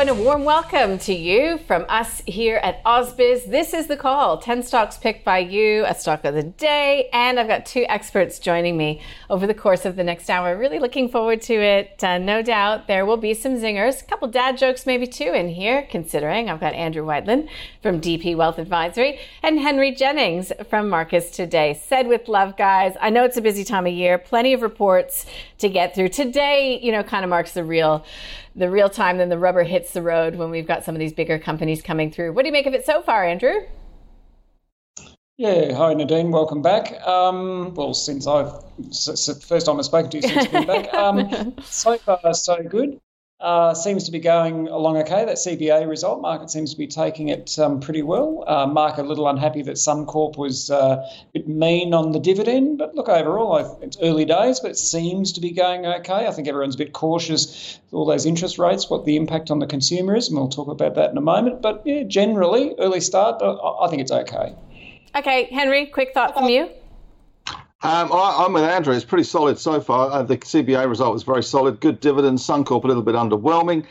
and a warm welcome to you from us here at AusBiz. This is the call 10 stocks picked by you, a stock of the day, and I've got two experts joining me over the course of the next hour. Really looking forward to it. Uh, no doubt there will be some zingers, a couple dad jokes maybe too in here, considering I've got Andrew Wielandt from DP Wealth Advisory and Henry Jennings from Marcus Today. Said with love, guys. I know it's a busy time of year, plenty of reports to get through. Today, you know, kind of marks the real the real time then the rubber hits the road when we've got some of these bigger companies coming through. What do you make of it so far, Andrew? Yeah, hi Nadine, welcome back. Um, well, since I've first time I've spoken to you since been back, um, so far so good. Uh, seems to be going along okay. That CBA result market seems to be taking it um, pretty well. Uh, market a little unhappy that Suncorp was uh, a bit mean on the dividend, but look overall, I, it's early days, but it seems to be going okay. I think everyone's a bit cautious with all those interest rates, what the impact on the consumer is, and we'll talk about that in a moment. But yeah, generally early start, I, I think it's okay. Okay, Henry, quick thought from you. Um, I, am with Andrew. It's pretty solid so far. Uh, the CBA result was very solid. Good dividends. Suncorp a little bit underwhelming,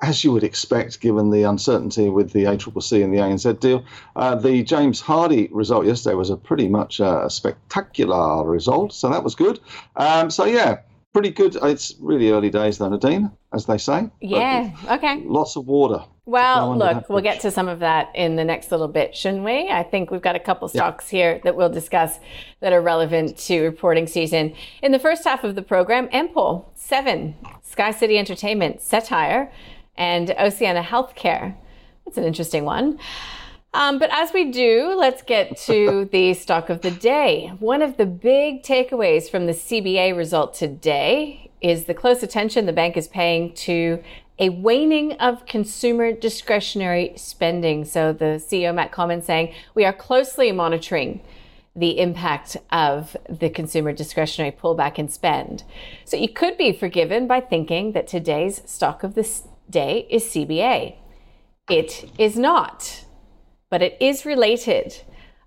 as you would expect, given the uncertainty with the ACCC and the ANZ deal. Uh, the James Hardie result yesterday was a pretty much uh, a spectacular result, so that was good. Um, so yeah, pretty good. It's really early days, though, Nadine, as they say. Yeah. Okay. Lots of water. Well, look, we'll get to some of that in the next little bit, shouldn't we? I think we've got a couple stocks yeah. here that we'll discuss that are relevant to reporting season. In the first half of the program, Ampol, Seven, Sky City Entertainment, Cettire, and Oceania Healthcare. That's an interesting one. Um, but as we do, let's get to the stock of the day. One of the big takeaways from the CBA result today is the close attention the bank is paying to a waning of consumer discretionary spending. So the CEO, Matt Comyn, saying we are closely monitoring the impact of the consumer discretionary pullback in spend. So you could be forgiven by thinking that today's stock of the day is CBA. It is not but it is related.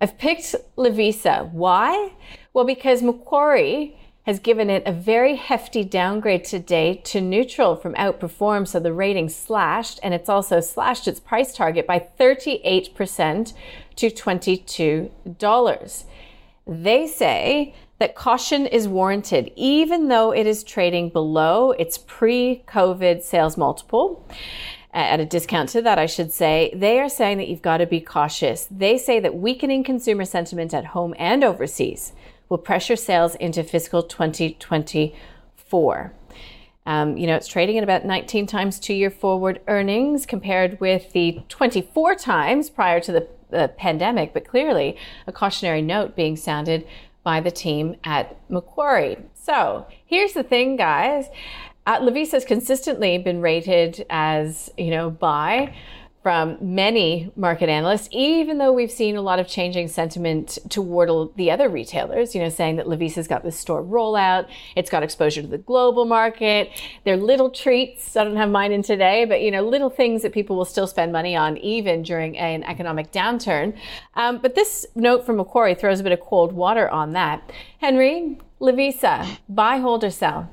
I've picked Lovisa. Why? Well, because Macquarie has given it a very hefty downgrade today to neutral from outperform, so the rating slashed, and it's also slashed its price target by 38% to $22. They say that caution is warranted, even though it is trading below its pre COVID sales multiple at a discount to that, I should say, they are saying that you've got to be cautious. They say that weakening consumer sentiment at home and overseas will pressure sales into fiscal 2024. Um, you know, it's trading at about 19 times two year forward earnings compared with the 24 times prior to the, the pandemic, but clearly a cautionary note being sounded by the team at Macquarie. So here's the thing, guys. Uh, Lovisa has consistently been rated as, you know, buy from many market analysts, even though we've seen a lot of changing sentiment toward the other retailers, you know, saying that Lovisa's got this store rollout, it's got exposure to the global market. They're little treats. I don't have mine in today, but, you know, little things that people will still spend money on even during an economic downturn. Um, but this note from Macquarie throws a bit of cold water on that. Henry, Lovisa, buy, hold, or sell?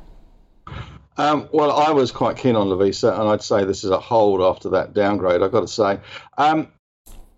Um, well, I was quite keen on Lovisa, and I'd say this is a hold after that downgrade. I've got to say. Um,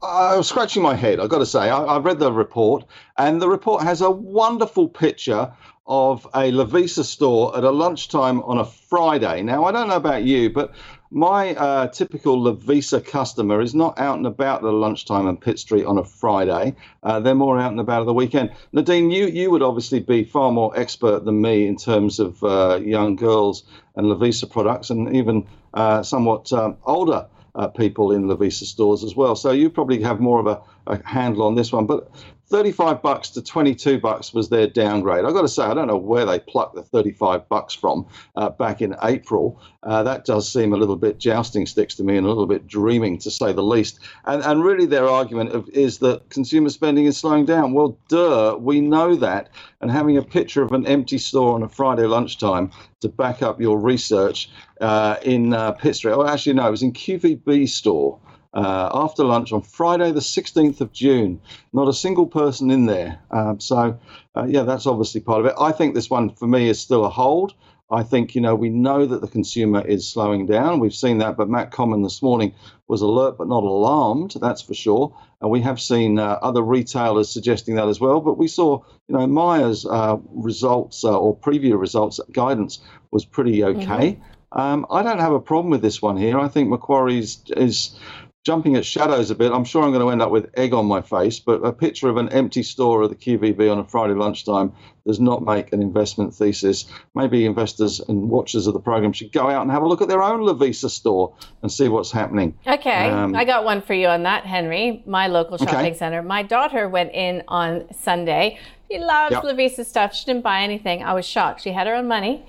I was scratching my head. I've got to say, I, I read the report, and the report has a wonderful picture of a Lovisa store at a lunchtime on a Friday. Now, I don't know about you, but my uh, typical Lovisa customer is not out and about at lunchtime on Pitt Street on a Friday. Uh, they're more out and about at the weekend. Nadine, you, you would obviously be far more expert than me in terms of uh, young girls and Lovisa products and even uh, somewhat um, older uh, people in Lovisa stores as well. So you probably have more of a, a, handle on this one. But 35 bucks to 22 bucks was their downgrade. I've got to say, I don't know where they plucked the 35 bucks from uh, back in April. Uh, that does seem a little bit jousting sticks to me and a little bit dreaming, to say the least. And, and really, their argument of, is that consumer spending is slowing down. Well, duh, we know that. And having a picture of an empty store on a Friday lunchtime to back up your research uh, in uh, Pitt Street, oh, actually, no, it was in QVB store uh, after lunch on Friday, the 16th of June. Not a single person in there. Um, so, uh, yeah, that's obviously part of it. I think this one for me is still a hold. I think, you know, we know that the consumer is slowing down. We've seen that, but Matt Comyn this morning was alert but not alarmed, that's for sure. And we have seen uh, other retailers suggesting that as well. But we saw, you know, Myer's uh, results uh, or preview results guidance was pretty okay. Mm-hmm. Um, I don't have a problem with this one here. I think Macquarie is, is jumping at shadows a bit, I'm sure I'm going to end up with egg on my face, but a picture of an empty store of the QVB on a Friday lunchtime does not make an investment thesis. Maybe investors and watchers of the program should go out and have a look at their own Lovisa store and see what's happening. Okay, um, I got one for you on that, Henry. My local shopping okay. center. My daughter went in on Sunday. She loves yep. Lovisa stuff. She didn't buy anything. I was shocked. She had her own money.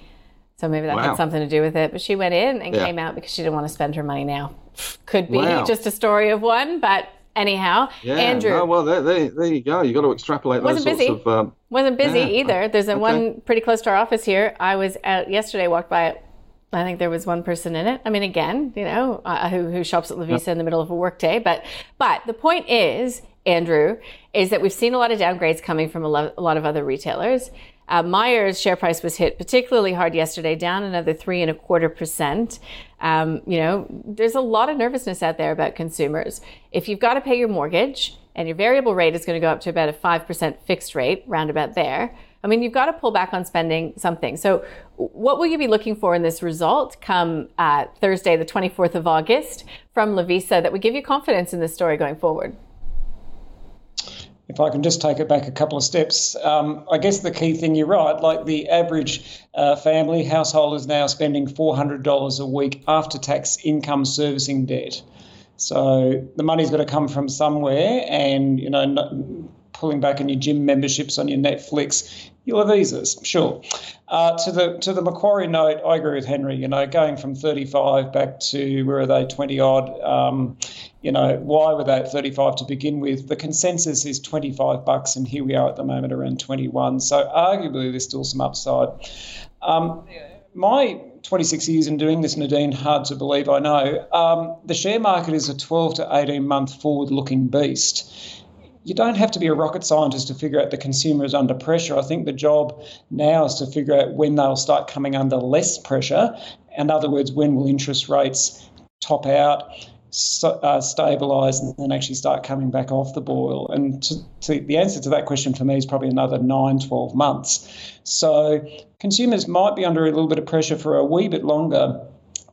So maybe that wow. had something to do with it. But she went in and yeah. came out because she didn't want to spend her money now. Could be wow. just a story of one, but anyhow, yeah. Andrew. Oh, well, there, there, there you go. You got to extrapolate wasn't busy. of. Um, wasn't busy yeah. either. There's a okay. one pretty close to our office here. I was out yesterday, walked by it. I think there was one person in it. I mean, again, you know, uh, who, who shops at Lovisa yep. in the middle of a workday. But, but the point is, Andrew, is that we've seen a lot of downgrades coming from a, lo- a lot of other retailers. Uh, Myer's share price was hit particularly hard yesterday, down another three and a quarter percent. Um, you know, there's a lot of nervousness out there about consumers. If you've got to pay your mortgage and your variable rate is going to go up to about a 5% fixed rate, round about there, I mean, you've got to pull back on spending something. So, what will you be looking for in this result come uh, Thursday, the 24th of August, from Lovisa that would give you confidence in this story going forward? If I can just take it back a couple of steps, um, I guess the key thing, you're right, like the average uh, family household is now spending $400 a week after tax income servicing debt. So the money's got to come from somewhere, and you know, pulling back on your gym memberships, on your Netflix, your visas, sure. Uh, to the to the Macquarie note, I agree with Henry. You know, going from 35 back to where are they, 20 odd. Um, you know, why were they at 35 to begin with? The consensus is 25 bucks, and here we are at the moment around 21. So arguably, there's still some upside. Um, my 26 years in doing this, Nadine, hard to believe, I know. Um, the share market is a 12 to 18 month forward looking beast you don't have to be a rocket scientist to figure out the consumer is under pressure. I think the job now is to figure out when they'll start coming under less pressure. In other words, when will interest rates top out, uh, stabilise, and then actually start coming back off the boil? And to, to, the answer to that question for me is probably another 9, 12 months. So consumers might be under a little bit of pressure for a wee bit longer.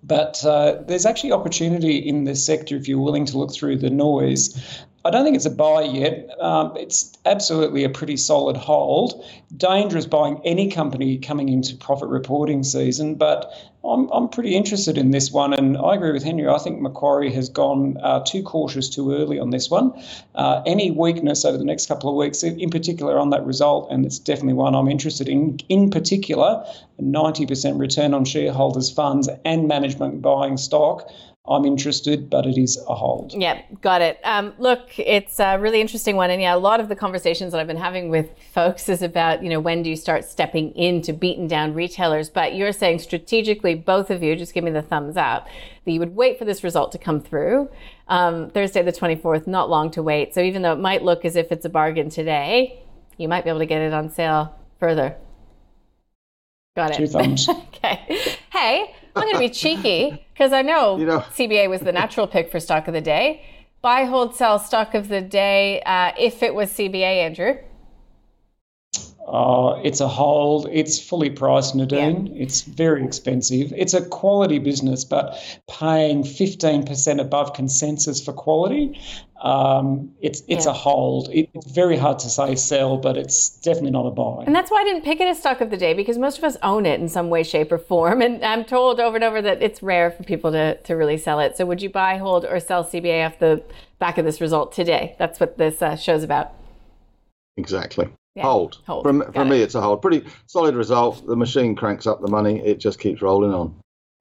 But uh, there's actually opportunity in this sector if you're willing to look through the noise. I don't think it's a buy yet. Um, it's absolutely a pretty solid hold. Dangerous buying any company coming into profit reporting season, but I'm, I'm pretty interested in this one. And I agree with Henry. I think Macquarie has gone uh, too cautious too early on this one. Uh, any weakness over the next couple of weeks, in particular on that result, and it's definitely one I'm interested in, in particular, 90% return on shareholders' funds and management buying stock. I'm interested, but it is a hold. Yeah, got it. Um, look, it's a really interesting one, and yeah, a lot of the conversations that I've been having with folks is about you know when do you start stepping into beaten down retailers. But you're saying strategically, both of you, just give me the thumbs up that you would wait for this result to come through. Um, Thursday the 24th, not long to wait. So even though it might look as if it's a bargain today, you might be able to get it on sale further. Got it. Two thumbs. okay. Hey, I'm going to be cheeky because I know, you know, CBA was the natural pick for stock of the day. Buy, hold, sell stock of the day uh, if it was CBA, Andrew. Uh, it's a hold. It's fully priced, Nadine. Yeah. It's very expensive. It's a quality business, but paying 15% above consensus for quality, um, it's it's yeah. a hold. It, it's very hard to say sell, but it's definitely not a buy. And that's why I didn't pick it as stock of the day because most of us own it in some way, shape, or form. And I'm told over and over that it's rare for people to, to really sell it. So would you buy, hold, or sell CBA off the back of this result today? That's what this uh, show's about. Exactly. Yeah, Hold. hold. From, Got from it. me, it's a hold. Pretty solid result. The machine cranks up the money. It just keeps rolling on.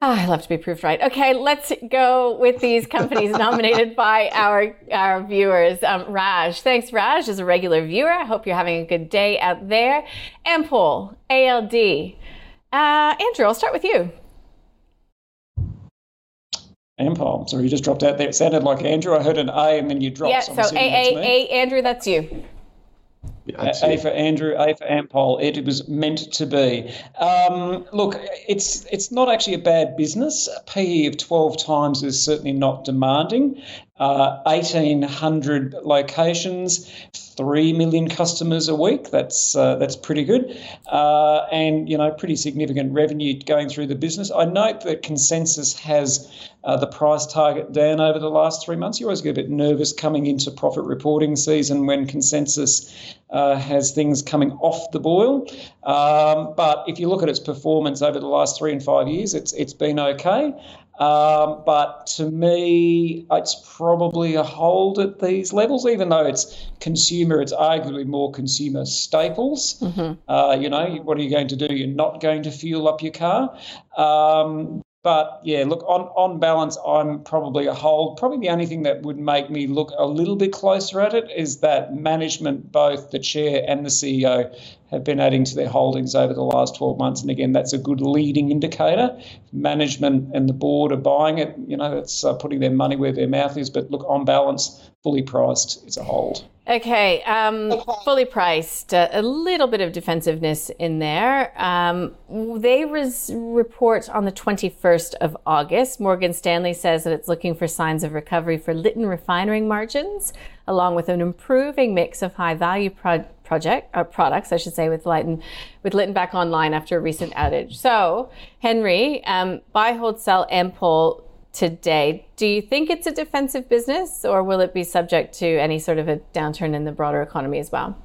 Ah, I love to be proved right. Okay, let's go with these companies nominated by our our viewers. Um, Raj, thanks, Raj, is a regular viewer. I hope you're having a good day out there. Ampol, ALD. Uh, Andrew, I'll start with you. Ampol. Sorry, you just dropped out there. It sounded like Andrew. I heard an A and then you dropped. yeah, I'm so A, A. A, Andrew, that's you. Yeah, A, A for Andrew, A for Ampol. It was meant to be. Um, look, it's it's not actually a bad business. A PE of 12 times is certainly not demanding. Uh, 1,800 locations, 3 million customers a week. That's uh, that's pretty good. Uh, and, you know, pretty significant revenue going through the business. I note that Consensus has uh, the price target down over the last three months. You always get a bit nervous coming into profit reporting season when Consensus uh, has things coming off the boil. Um, but if you look at its performance over the last three and five years, it's it's been okay. Um, but to me, it's probably a hold at these levels, even though it's consumer, it's arguably more consumer staples. Uh, you know, what are you going to do? You're not going to fuel up your car. Um, but yeah, look, on, on balance, I'm probably a hold. Probably the only thing that would make me look a little bit closer at it is that management, both the chair and the CEO, have been adding to their holdings over the last 12 months. And again, that's a good leading indicator. Management and the board are buying it. You know, that's uh, putting their money where their mouth is. But look, on balance, fully priced, it's a hold. Okay, um, fully priced. Uh, a little bit of defensiveness in there. Um, they res- report on the 21st of August. Morgan Stanley says that it's looking for signs of recovery for Lytton refinery margins, along with an improving mix of high value pro- project uh, products, I should say, with Lytton, with Lytton back online after a recent outage. So, Henry, um, buy, hold, sell, Ampol today. Do you think it's a defensive business or will it be subject to any sort of a downturn in the broader economy as well?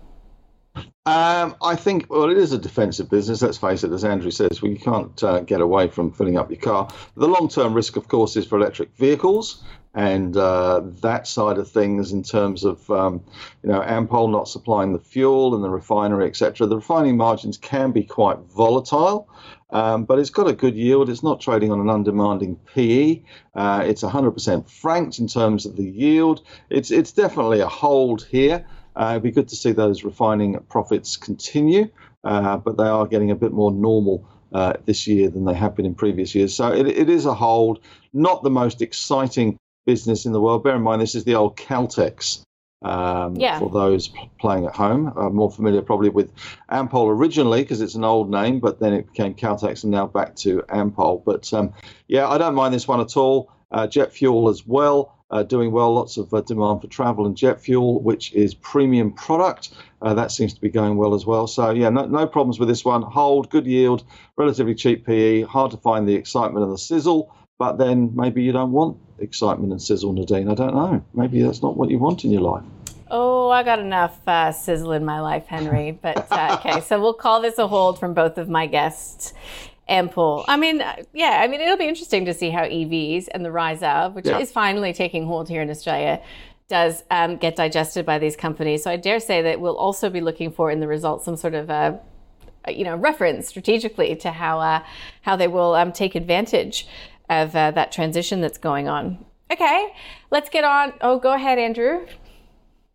Um, I think, well, it is a defensive business. Let's face it, as Andrew says, we can't uh, get away from filling up your car. The long term risk, of course, is for electric vehicles. And uh, that side of things, in terms of um, you know Ampol not supplying the fuel and the refinery, etc., the refining margins can be quite volatile. Um, but it's got a good yield. It's not trading on an undemanding PE. Uh, it's 100% franked in terms of the yield. It's it's definitely a hold here. Uh, it'd be good to see those refining profits continue, uh, but they are getting a bit more normal uh, this year than they have been in previous years. So it, it is a hold, not the most exciting business in the world. Bear in mind, this is the old Caltex. Um, Yeah. For those playing at home, uh, more familiar probably with Ampol originally because it's an old name, but then it became Caltex and now back to Ampol. But um, yeah, I don't mind this one at all. Uh, jet fuel as well, uh, doing well. Lots of uh, demand for travel and jet fuel, which is premium product. Uh, that seems to be going well as well. So yeah, no, no problems with this one. Hold, good yield, relatively cheap PE. Hard to find the excitement and the sizzle, but then maybe you don't want excitement and sizzle, Nadine. I don't know. Maybe that's not what you want in your life. Oh, I got enough uh, sizzle in my life, Henry. But uh, okay, so we'll call this a hold from both of my guests. Ampol. I mean, uh, yeah, I mean, it'll be interesting to see how EVs and the rise of, which Yeah. is finally taking hold here in Australia, does um, get digested by these companies. So I dare say that we'll also be looking for in the results some sort of uh, you know reference strategically to how uh, how they will um, take advantage of uh, that transition that's going on. Okay, let's get on. Oh, go ahead, Andrew.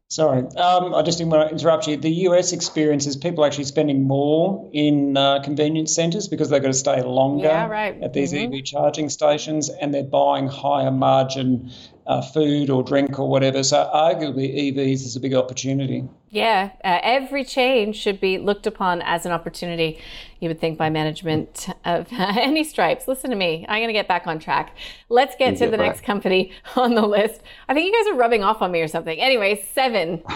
Sorry, um, I just didn't want to interrupt you. The US experience is people actually spending more in uh, convenience centres because they've got to stay longer Yeah, right. at these Mhm. EV charging stations and they're buying higher margin uh, food or drink or whatever. So, arguably, EVs is a big opportunity. Yeah, uh, every change should be looked upon as an opportunity, you would think, by management of any stripes. Listen to me. I'm going to get back on track. Let's get You to get the back. next company on the list. I think you guys are rubbing off on me or something. Anyway, seven.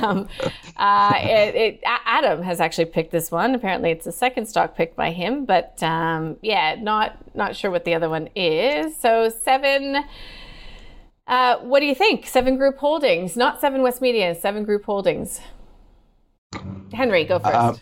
um, uh, it, it, Adam has actually picked this one. Apparently, it's the second stock picked by him, but um, yeah, not not sure what the other one is. So seven. Uh, what do you think? Seven Group Holdings, not Seven West Media, Seven Group Holdings. Henry, go first. Um,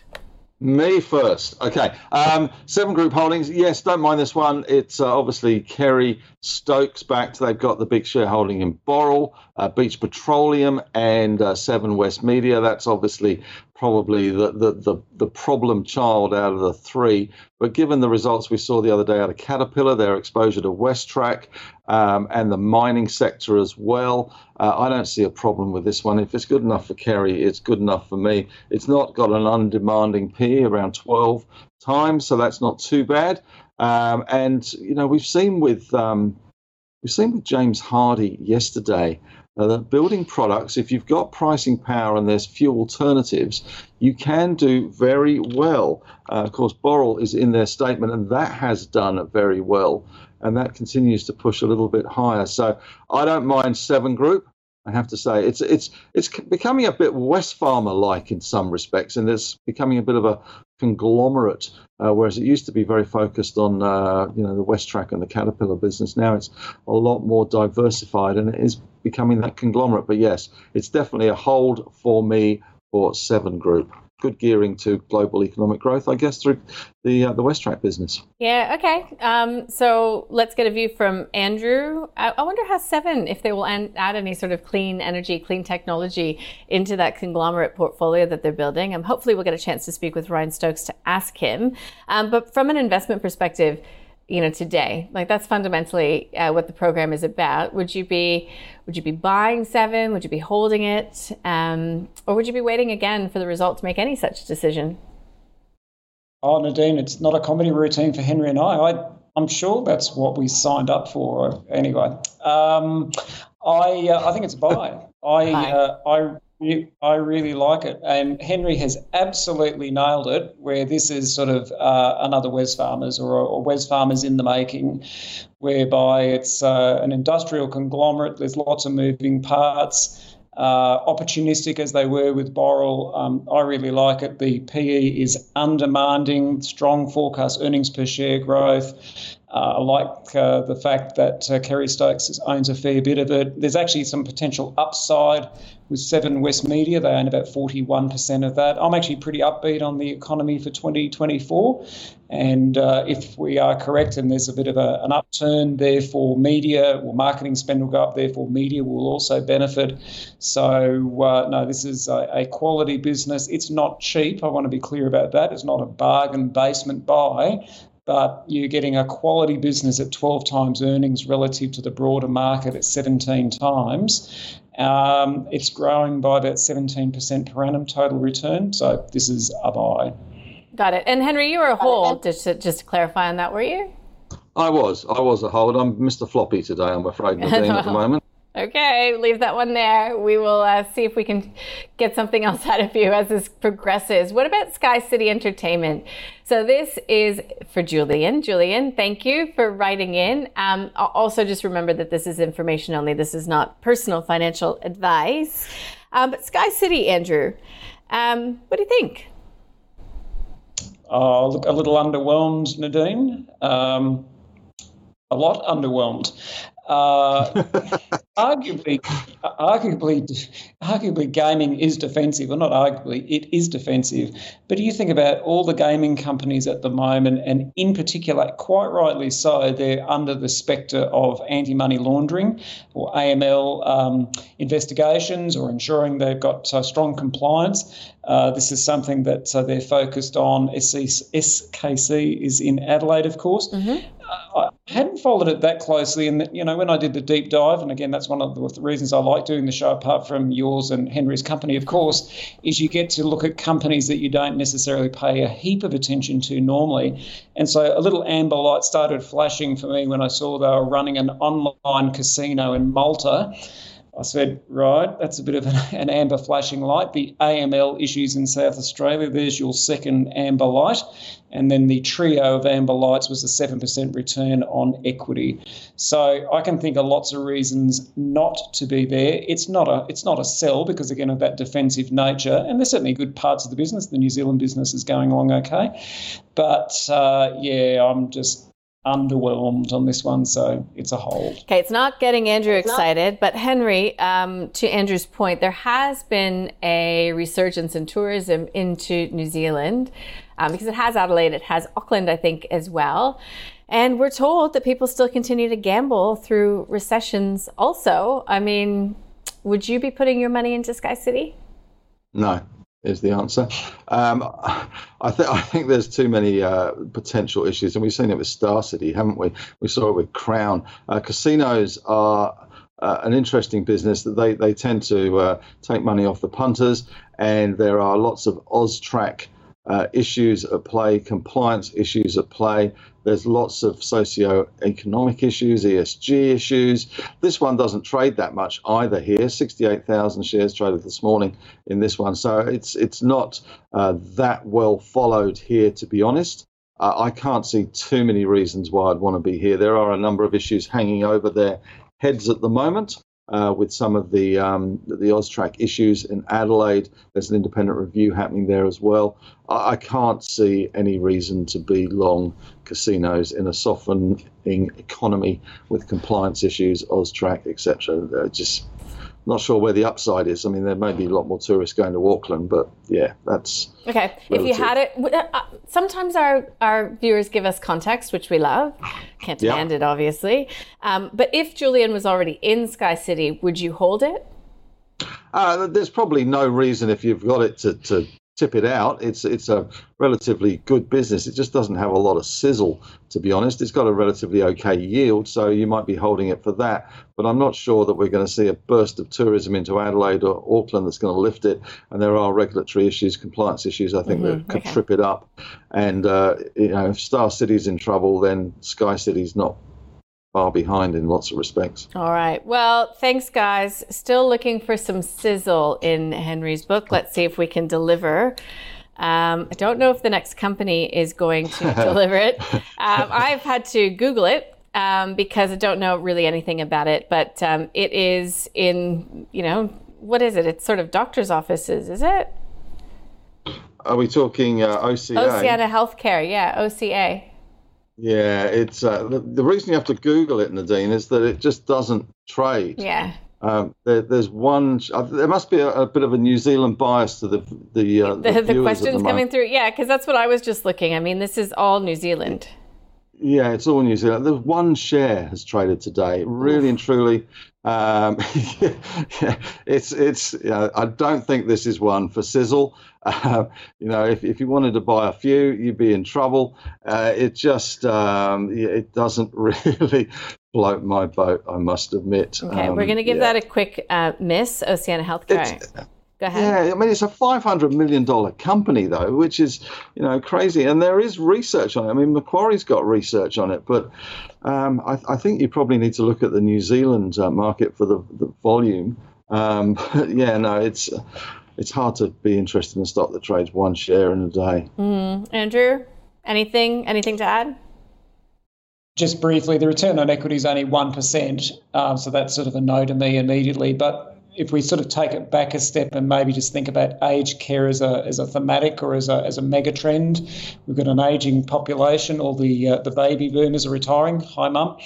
Me first. Okay. Um, Seven Group Holdings. Yes, don't mind this one. It's uh, obviously Kerry Stokes backed. They've got the big shareholding in Boral. uh, Beach Petroleum and uh, Seven West Media. That's obviously probably the, the, the, the, problem child out of the three. But given the results we saw the other day out of Caterpillar, their exposure to WesTrac um, and the mining sector as well, uh, I don't see a problem with this one. If it's good enough for Kerry, it's good enough for me. It's not got an undemanding P around 12 times, so that's not too bad. Um, and you know we've seen with um, we've seen with James Hardie yesterday uh, building products, if you've got pricing power and there's few alternatives, you can do very well. Uh, of course, Boral is in their statement, and that has done very well, and that continues to push a little bit higher. So I don't mind Seven Group. I have to say it's it's it's becoming a bit Wesfarmers like in some respects, and it's becoming a bit of a conglomerate, uh, whereas it used to be very focused on uh, you know the WesTrac and the Caterpillar business. Now it's a lot more diversified, and it is becoming that conglomerate. But yes, it's definitely a hold for me for Seven Group good gearing to global economic growth, I guess, through the uh, the WesTrac business. Yeah. Okay. Um, so let's get a view from Andrew. I, I wonder how Seven, if they will add any sort of clean energy, clean technology into that conglomerate portfolio that they're building. Um, hopefully, we'll get a chance to speak with Ryan Stokes to ask him. Um, but from an investment perspective you know today. Like that's fundamentally uh, what the program is about. Would you be would you be buying seven? Would you be holding it? Um, or would you be waiting again for the result to make any such decision? Oh nadine it's not a comedy routine for henry and i, I i'm sure that's what we signed up for anyway. Um, i uh, i think it's a buy. I uh, i really like it. And Henry has absolutely nailed it, where this is sort of uh, another Wesfarmers or, or Wesfarmers in the making, whereby it's uh, an industrial conglomerate. There's lots of moving parts. Uh, opportunistic as they were with Boral, um, I really like it. The PE is undemanding, strong forecast earnings per share growth. Uh, I like uh, the fact that uh, Kerry Stokes owns a fair bit of it. There's actually some potential upside with Seven West Media. They own about 41% of that. I'm actually pretty upbeat on the economy for 2024. And uh, if we are correct and there's a bit of a, an upturn, therefore media or marketing spend will go up, therefore media will also benefit. So, uh, no, this is a, a quality business. It's not cheap. I want to be clear about that. It's not a bargain basement buy but you're getting a quality business at 12 times earnings relative to the broader market at 17 times. Um, it's growing by about 17% per annum total return. So this is a buy. Got it. And Henry, you were a hold, just to, just to clarify on that, were you? I was. I was a hold. I'm Mr. Floppy today, I'm afraid, Nadine, at the moment. Okay, leave that one there. We will uh, see if we can get something else out of you as this progresses. What about Sky City Entertainment? So this is for Julian. Julian, thank you for writing in. Um, also, just remember that this is information only. This is not personal financial advice. Um, but Sky City, Andrew, um, what do you think? Oh, look, a little underwhelmed, Nadine. Um, a lot underwhelmed. Uh, arguably, arguably, arguably, gaming is defensive. Well, not arguably, it is defensive. But you think about all the gaming companies at the moment, and in particular, quite rightly so, they're under the spectre of anti-money laundering or AML um, investigations, or ensuring they've got uh, strong compliance. Uh, this is something that uh, they're focused on. SKC is in Adelaide, of course. Mm-hmm. I hadn't followed it that closely, and you know when I did the deep dive, and again that's one of the reasons I like doing the show, apart from yours and Henry's company, of course, is you get to look at companies that you don't necessarily pay a heap of attention to normally, and so a little amber light started flashing for me when I saw they were running an online casino in Malta. I said, right, that's a bit of an, an, amber flashing light. The AML issues in South Australia, there's your second amber light. And then the trio of amber lights was a 7% return on equity. So I can think of lots of reasons not to be there. It's not a it's not a sell because again of that defensive nature. And there's certainly good parts of the business. The New Zealand business is going along okay. But uh, yeah, I'm just underwhelmed on this one, so it's a hold. Okay, it's not getting Andrew excited, but Henry, um, to Andrew's point, there has been a resurgence in tourism into New Zealand um, because it has Adelaide, it has Auckland, I think, as well. And we're told that people still continue to gamble through recessions also. I mean, would you be putting your money into Sky City? No, is the answer. Um, I think I think there's too many uh, potential issues, and we've seen it with Star City, haven't we? We saw it with Crown. Uh, casinos are. Uh, an interesting business that they, they tend to uh, take money off the punters, and there are lots of Austrac uh, issues at play, compliance issues at play. There's lots of socio-economic issues, ESG issues. This one doesn't trade that much either here. 68,000 shares traded this morning in this one, so it's it's not uh, that well followed here, to be honest. Uh, I can't see too many reasons why I'd want to be here. There are a number of issues hanging over their heads at the moment uh, with some of the um, the Austrac issues in Adelaide. There's an independent review happening there as well. I, I can't see any reason to be long casinos in a softening economy with compliance issues, Austrac, etc. Just not sure where the upside is. I mean, there may be a lot more tourists going to Auckland, but yeah, that's okay. Relative. If you had it, uh, uh, sometimes our our viewers give us context, which we love. Can't demand yeah. it, obviously. Um, but if Julian was already in Sky City, would you hold it? Uh, there's probably no reason if you've got it to, to tip it out. It's it's a relatively good business. It just doesn't have a lot of sizzle, to be honest. It's got a relatively okay yield, so you might be holding it for that. But I'm not sure that we're going to see a burst of tourism into Adelaide or Auckland that's going to lift it. And there are regulatory issues, compliance issues, I think, mm-hmm. that could okay. trip it up. And uh, you know, if Star City's in trouble, then Sky City's not far behind in lots of respects. All right. Well, thanks, guys. Still looking for some sizzle in Henry's book. Let's see if we can deliver. Um, I don't know if the next company is going to deliver it. Um, I've had to Google it um, because I don't know really anything about it, but um, it is in, you know, what is it? It's sort of doctor's offices, is it? Are we talking uh, OCA? Oceania Healthcare, yeah, OCA. Yeah, it's uh, the, the, reason you have to Google it, Nadine, is that it just doesn't trade. Yeah. Um, there, there's one. Uh, there must be a, a, bit of a New Zealand bias to the the uh, the, the, the questions coming through. Yeah, because that's what I was just looking. I mean, this is all New Zealand. Yeah, it's all New Zealand. The one share has traded today, really and truly. Um, yeah, it's it's. You know, I don't think this is one for sizzle. Uh, you know, if, if you wanted to buy a few, you'd be in trouble. Uh, it just um, it doesn't really float my boat, I must admit. Okay, um, we're going to give yeah. that a quick uh, miss, Oceania Healthcare. It's, Go ahead. Yeah, I mean it's a five hundred million dollar company though, which is you know crazy, and there is research on it. I mean Macquarie's got research on it, but um, I, I, think you probably need to look at the New Zealand uh, market for the, the volume. Um, but yeah, no, it's it's hard to be interested in a stock that trades one share in a day. Mm. Andrew, anything anything to add? Just briefly, the return on equity is only one percent, um, so that's sort of a no to me immediately. But if we sort of take it back a step and maybe just think about aged care as a as a thematic or as a as a mega trend, we've got an aging population. All the uh, the baby boomers are retiring. Hi, mum.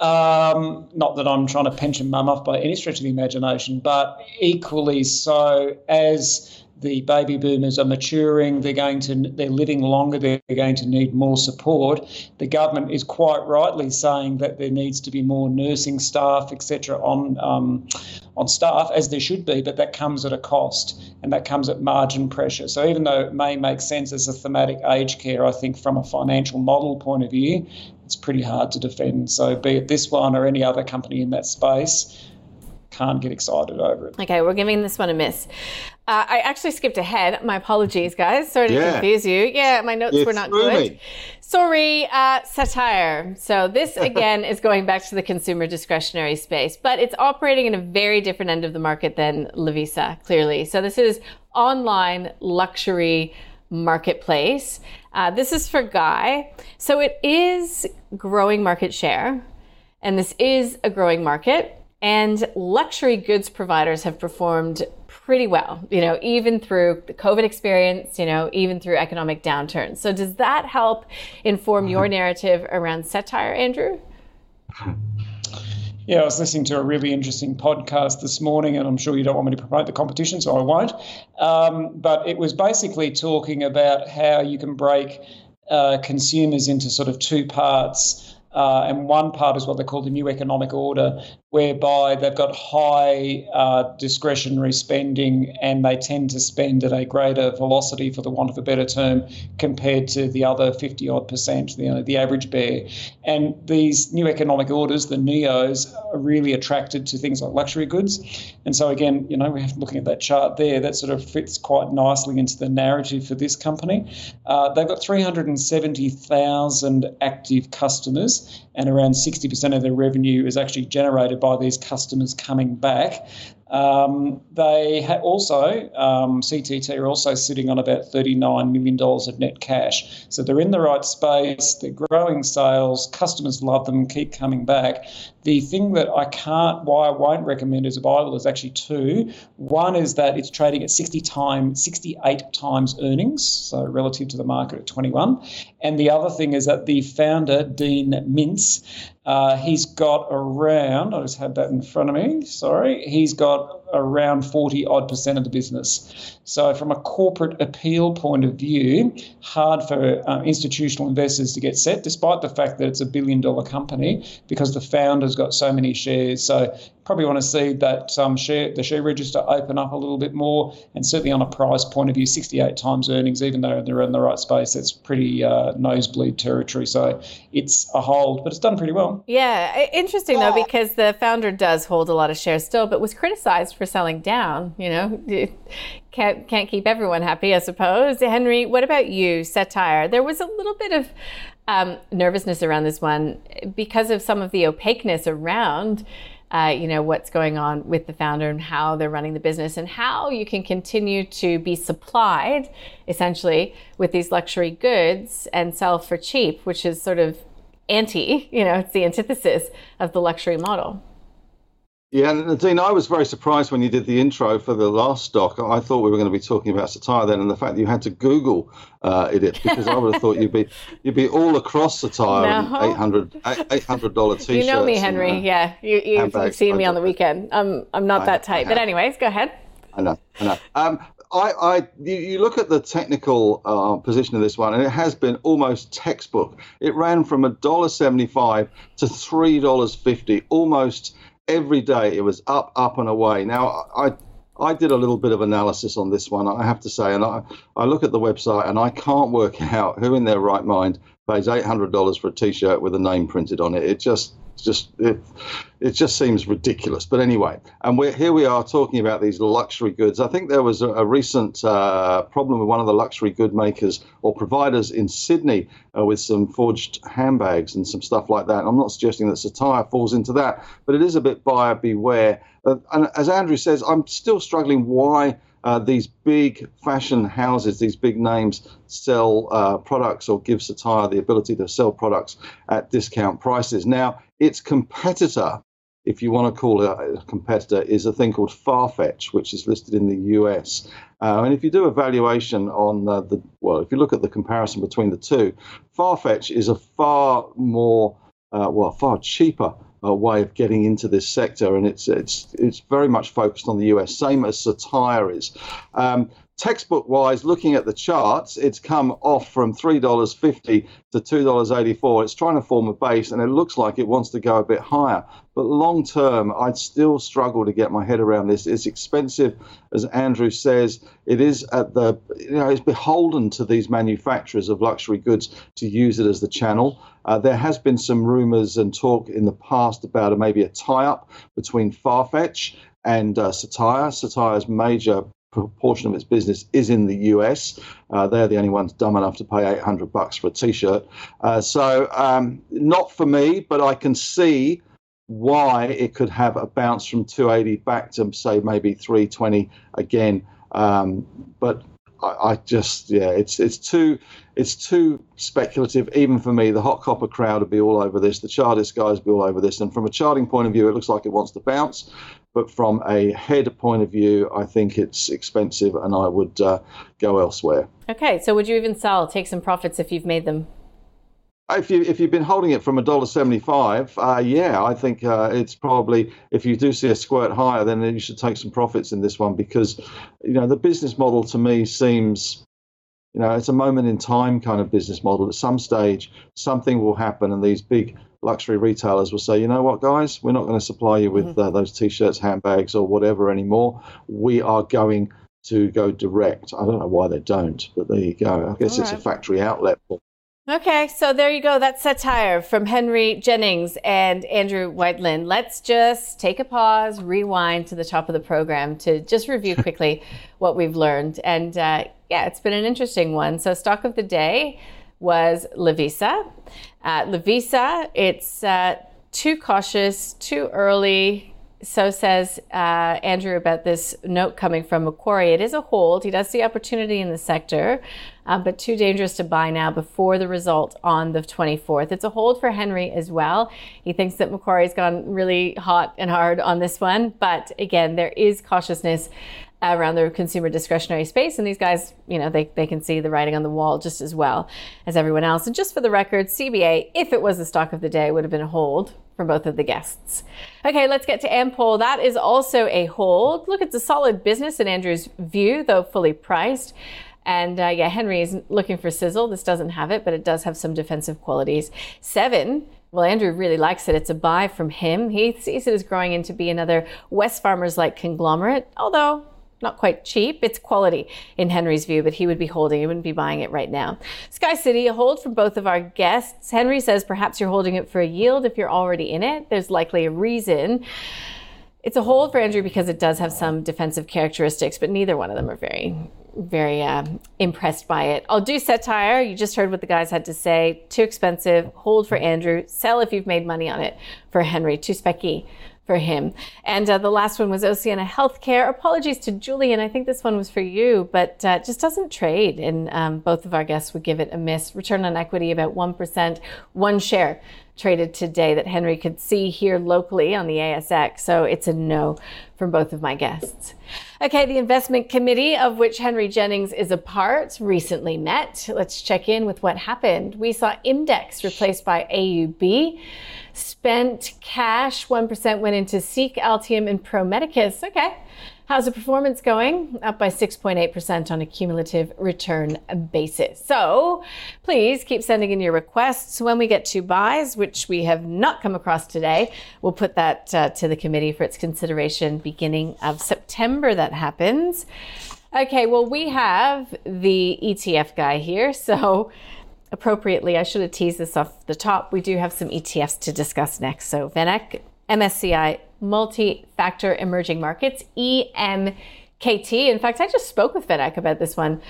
Um, not that I'm trying to pension mum off by any stretch of the imagination, but equally so as the baby boomers are maturing, they're going to they're living longer, they're going to need more support. The government is quite rightly saying that there needs to be more nursing staff, etc., on um, on staff as there should be, but that comes at a cost and that comes at margin pressure. So even though it may make sense as a thematic aged care, I think from a financial model point of view, it's pretty hard to defend. So be it this one or any other company in that space, can't get excited over it. Okay, we're giving this one a miss. Uh, I actually skipped ahead. My apologies, guys. Sorry to yeah. confuse you. Yeah, my notes you were not good. Me. Sorry, uh, Cettire. So this again is going back to the consumer discretionary space, but it's operating in a very different end of the market than Lovisa, clearly. So this is online luxury marketplace. Uh, this is for Guy. So it is growing market share, and this is a growing market. And luxury goods providers have performed pretty well, you know, even through the COVID experience, you know, even through economic downturns. So does that help inform your mm-hmm. narrative around Cettire, Andrew? Yeah, I was listening to a really interesting podcast this morning, and I'm sure you don't want me to promote the competition, so I won't. Um, but it was basically talking about how you can break uh, consumers into sort of two parts. Uh, and one part is what they call the new economic order, whereby they've got high uh, discretionary spending and they tend to spend at a greater velocity, for the want of a better term, compared to the other 50 odd percent, you know, the average bear. And these new economic orders, the NEOs, are really attracted to things like luxury goods. And so, again, you know, we're looking at that chart there, that sort of fits quite nicely into the narrative for this company. Uh, they've got 370,000 active customers, and around 60% of their revenue is actually generated by these customers coming back. Um, they ha- also, um, CTT are also sitting on about $39 million of net cash. So they're in the right space, they're growing sales, customers love them, keep coming back. The thing that I can't, why I won't recommend as a buy is actually two. One is that it's trading at 60 times, 68 times earnings, so relative to the market at 21. And the other thing is that the founder, Dean Mintz, uh, he's got around, I just had that in front of me, sorry, he's got around 40 odd percent of the business. So, from a corporate appeal point of view, hard for uh, institutional investors to get set, despite the fact that it's a billion dollar company, because the founder's got so many shares. So, probably want to see that um, share the share register open up a little bit more, and certainly on a price point of view, 68 times earnings, even though they're in the right space, that's pretty uh, nosebleed territory. So, it's a hold, but it's done pretty well. Yeah, interesting though, because the founder does hold a lot of shares still, but was criticized for selling down. You know, can't can't keep everyone happy, I suppose. Henry, what about you, Cettire. There was a little bit of um, nervousness around this one because of some of the opaqueness around. Uh, you know what's going on with the founder and how they're running the business and how you can continue to be supplied essentially with these luxury goods and sell for cheap which is sort of anti you know it's the antithesis of the luxury model yeah, Nadine, I was very surprised when you did the intro for the last stock. I thought we were going to be talking about Cettire then, and the fact that you had to Google uh, it because I would have thought you'd be you'd be all across Cettire No. and 800 dollar t-shirts. you know me and, henry uh, yeah you, you've seen me on the weekend i'm, I'm not I- that tight but anyways go ahead I know, I know. Um, I, I, you, look at the technical uh, position of this one, and it has been almost textbook. It ran from a dollar seventy-five to three dollars fifty, almost every day. It was up, up and away. Now, I, I did a little bit of analysis on this one, I have to say, and I, I look at the website and I can't work out who in their right mind pays eight hundred dollars for a T-shirt with a name printed on it. It just just it, it just seems ridiculous. But anyway, and we're here we are talking about these luxury goods. I think there was a, a recent uh, problem with one of the luxury good makers or providers in Sydney uh, with some forged handbags and some stuff like that. I'm not suggesting that Cettire falls into that, but it is a bit buyer beware. Uh, and as Andrew says, I'm still struggling why. Uh, these big fashion houses, these big names, sell uh, products or give Cettire the ability to sell products at discount prices. Now, its competitor, if you want to call it a competitor, is a thing called Farfetch, which is listed in the US. Uh, and if you do a valuation on uh, the, well, if you look at the comparison between the two, Farfetch is a far more, uh, well, far cheaper uh, way of getting into this sector, and it's it's it's very much focused on the US, same as Cettire is. Um, textbook wise, looking at the charts, it's come off from $3.50 to $2.84. It's trying to form a base and it looks like it wants to go a bit higher. But long term, I'd still struggle to get my head around this. It's expensive, as Andrew says. It is at the, you know, it's beholden to these manufacturers of luxury goods to use it as the channel. Uh, there has been some rumors and talk in the past about a, maybe a tie up between Farfetch and uh, Cettire. Cettire's major proportion of its business is in the US. Uh, they're the only ones dumb enough to pay 800 bucks for a t-shirt. Uh, so um, not for me, but I can see why it could have a bounce from 280 back to say maybe 320 again. Um, but I, I just yeah, it's it's too it's too speculative even for me. The HotCopper crowd would be all over this. The chartist guys would be all over this. And from a charting point of view, it looks like it wants to bounce. But from a head point of view, I think it's expensive, and I would uh, go elsewhere. okay so would you even sell take some profits if you've made them If you if you've been holding it from a dollar seventy five, uh, yeah, I think uh, it's probably if you do see a squirt higher, then you should take some profits in this one because you know the business model to me seems you know it's a moment in time kind of business model. At some stage, something will happen, and these big luxury retailers will say, you know what, guys, we're not going to supply you with mm-hmm. uh, those t-shirts, handbags, or whatever anymore. We are going to go direct. I don't know why they don't, but there you go. I guess All it's right. a factory outlet. Okay, so there you go. That's Cettire from Henry Jennings and Andrew Wielandt. Let's just take a pause, rewind to the top of the program to just review quickly what we've learned. And uh, yeah, it's been an interesting one. So, stock of the day was Lovisa. Uh, Lovisa, it's uh, too cautious, too early, so says uh, Andrew about this note coming from Macquarie. It is a hold. He does see opportunity in the sector, uh, but too dangerous to buy now before the result on the 24th. It's a hold for Henry as well. He thinks that Macquarie's gone really hot and hard on this one, but again, there is cautiousness around the consumer discretionary space. And these guys, you know, they, they can see the writing on the wall just as well as everyone else. And just for the record, CBA, if it was the stock of the day, would have been a hold for both of the guests. Okay, let's get to Ampol. That is also a hold. Look, it's a solid business in Andrew's view, though fully priced. And uh, yeah, Henry is looking for sizzle. This doesn't have it, but it does have some defensive qualities. Seven. Well, Andrew really likes it. It's a buy from him. He sees it as growing into be another Wesfarmers like conglomerate, although not quite cheap. It's quality in Henry's view, but he would be holding, he wouldn't be buying it right now. Sky City, a hold from both of our guests. Henry says perhaps you're holding it for a yield if you're already in it. There's likely a reason. It's a hold for Andrew because it does have some defensive characteristics, but neither one of them are very, very uh, impressed by it. I'll do Cettire. You just heard what the guys had to say. Too expensive. Hold for Andrew. Sell if you've made money on it for Henry. Too specky for him. And uh, the last one was Oceania Healthcare. Apologies to Julian. I think this one was for you, but uh, just doesn't trade. And um, both of our guests would give it a miss. Return on equity about 1%, one share traded today that Henry could see here locally on the ASX. So it's a no from both of my guests. Okay, the investment committee, of which Henry Jennings is a part, recently met. Let's check in with what happened. We saw Imdex replaced by AUB. Spent cash, 1% went into Seek, Altium, and Pro Medicus. Okay. How's the performance going? Up by 6.8% on a cumulative return basis. So please keep sending in your requests. When we get to buys, which we have not come across today, we'll put that uh, to the committee for its consideration beginning of September. That happens. Okay, well, we have the ETF guy here. So appropriately, I should have teased this off the top. We do have some ETFs to discuss next. So VanEck, MSCI, Multi Factor Emerging Markets, EMKT. In fact, I just spoke with VanEck about this one.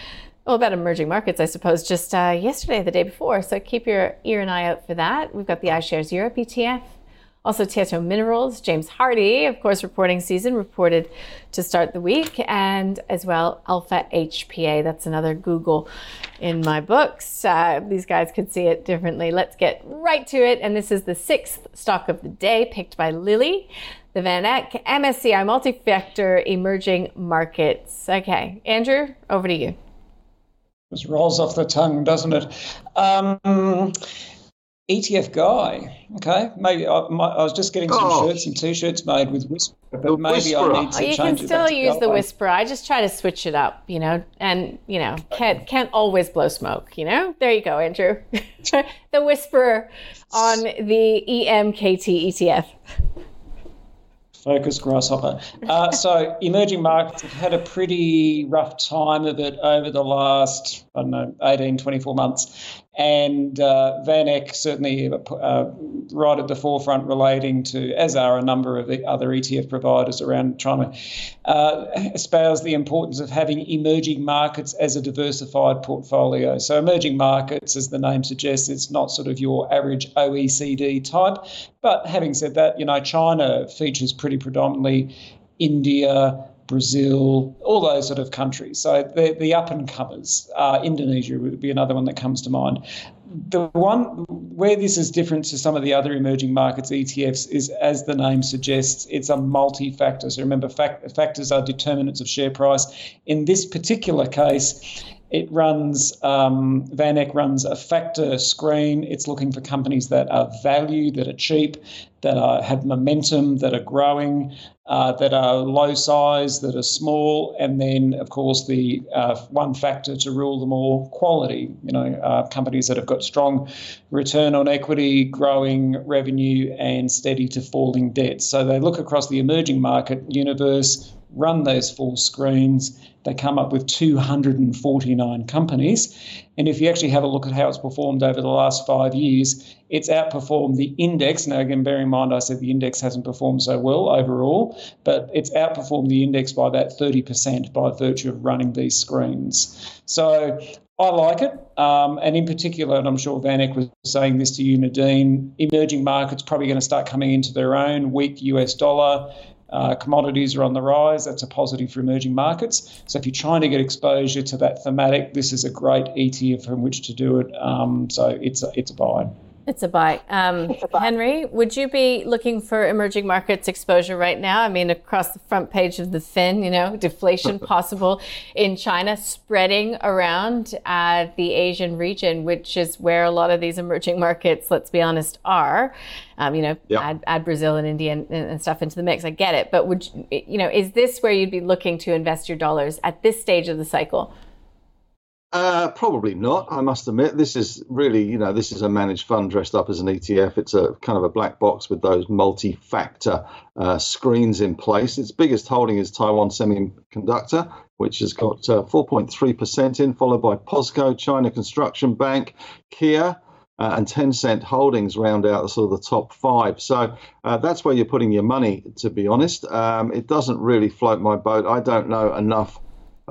Well, about emerging markets, I suppose, just uh, yesterday, the day before. So keep your ear and eye out for that. We've got the iShares Europe ETF, also, Tietto Minerals, James Hardie, of course, reporting season reported to start the week, and as well Alpha HPA. That's another Google in my books. Uh, these guys could see it differently. Let's get right to it. And this is the sixth stock of the day picked by Lily, the VanEck MSCI Multi-Factor Emerging Markets. Okay, Andrew, over to you. Just rolls off the tongue, doesn't it? Um, ETF guy. Okay, maybe I, my, I was just getting some oh. shirts and T-shirts made with Whisper, but the maybe Whisperer. I need to oh, you change can still use the Whisper. I just try to switch it up, you know, and you know, can't can't always blow smoke, you know. There you go, Andrew. the Whisperer on the EMKT ETF. Focus grasshopper. Uh, so emerging markets have had a pretty rough time of it over the last, I don't know, 18, 24 months. And uh, VanEck certainly uh, right at the forefront relating to, as are a number of the other ETF providers around trying to uh, espouse the importance of having emerging markets as a diversified portfolio. So, emerging markets, as the name suggests, it's not sort of your average OECD type. But having said that, you know, China features pretty predominantly. India, Brazil, all those sort of countries. So the, the up and comers, uh, Indonesia would be another one that comes to mind. The one where this is different to some of the other emerging markets ETFs is, as the name suggests, it's a multi factor. So remember, fact, factors are determinants of share price. In this particular case, It runs, um, VanEck runs a factor screen. It's looking for companies that are value, that are cheap, that are, have momentum, that are growing, uh, that are low size, that are small, and then, of course, the uh, one factor to rule them all quality. You know, uh, companies that have got strong return on equity, growing revenue, and steady to falling debt. So they look across the emerging market universe, run those four screens they come up with 249 companies. And if you actually have a look at how it's performed over the last five years, it's outperformed the index. Now, again, bear in mind, I said the index hasn't performed so well overall, but it's outperformed the index by about 30% by virtue of running these screens. So I like it. Um, and in particular, and I'm sure VanEck was saying this to you, Nadine, emerging markets probably going to start coming into their own. Weak US dollar, uh, commodities are on the rise. That's a positive for emerging markets. So if you're trying to get exposure to that thematic, this is a great ETF from which to do it. Um, so it's a, it's a buy. It's a buy. Um, it's a buy. Henry, would you be looking for emerging markets exposure right now? I mean, across the front page of the fin, you know, deflation possible in China, spreading around uh, the Asian region, which is where a lot of these emerging markets, let's be honest, are. Um, you know, yep. add, add, Brazil and India and, and, stuff into the mix. I get it, but would you, you know, is this where you'd be looking to invest your dollars at this stage of the cycle? Uh, probably not. I must admit, this is really, you know, this is a managed fund dressed up as an ETF. It's a kind of a black box with those multi-factor uh, screens in place. Its biggest holding is Taiwan Semiconductor, which has got uh, 4.3% in, followed by POSCO, China Construction Bank, Kia. Uh, and Tencent holdings round out sort of the top five. So uh, that's where you're putting your money, to be honest. Um, it doesn't really float my boat. I don't know enough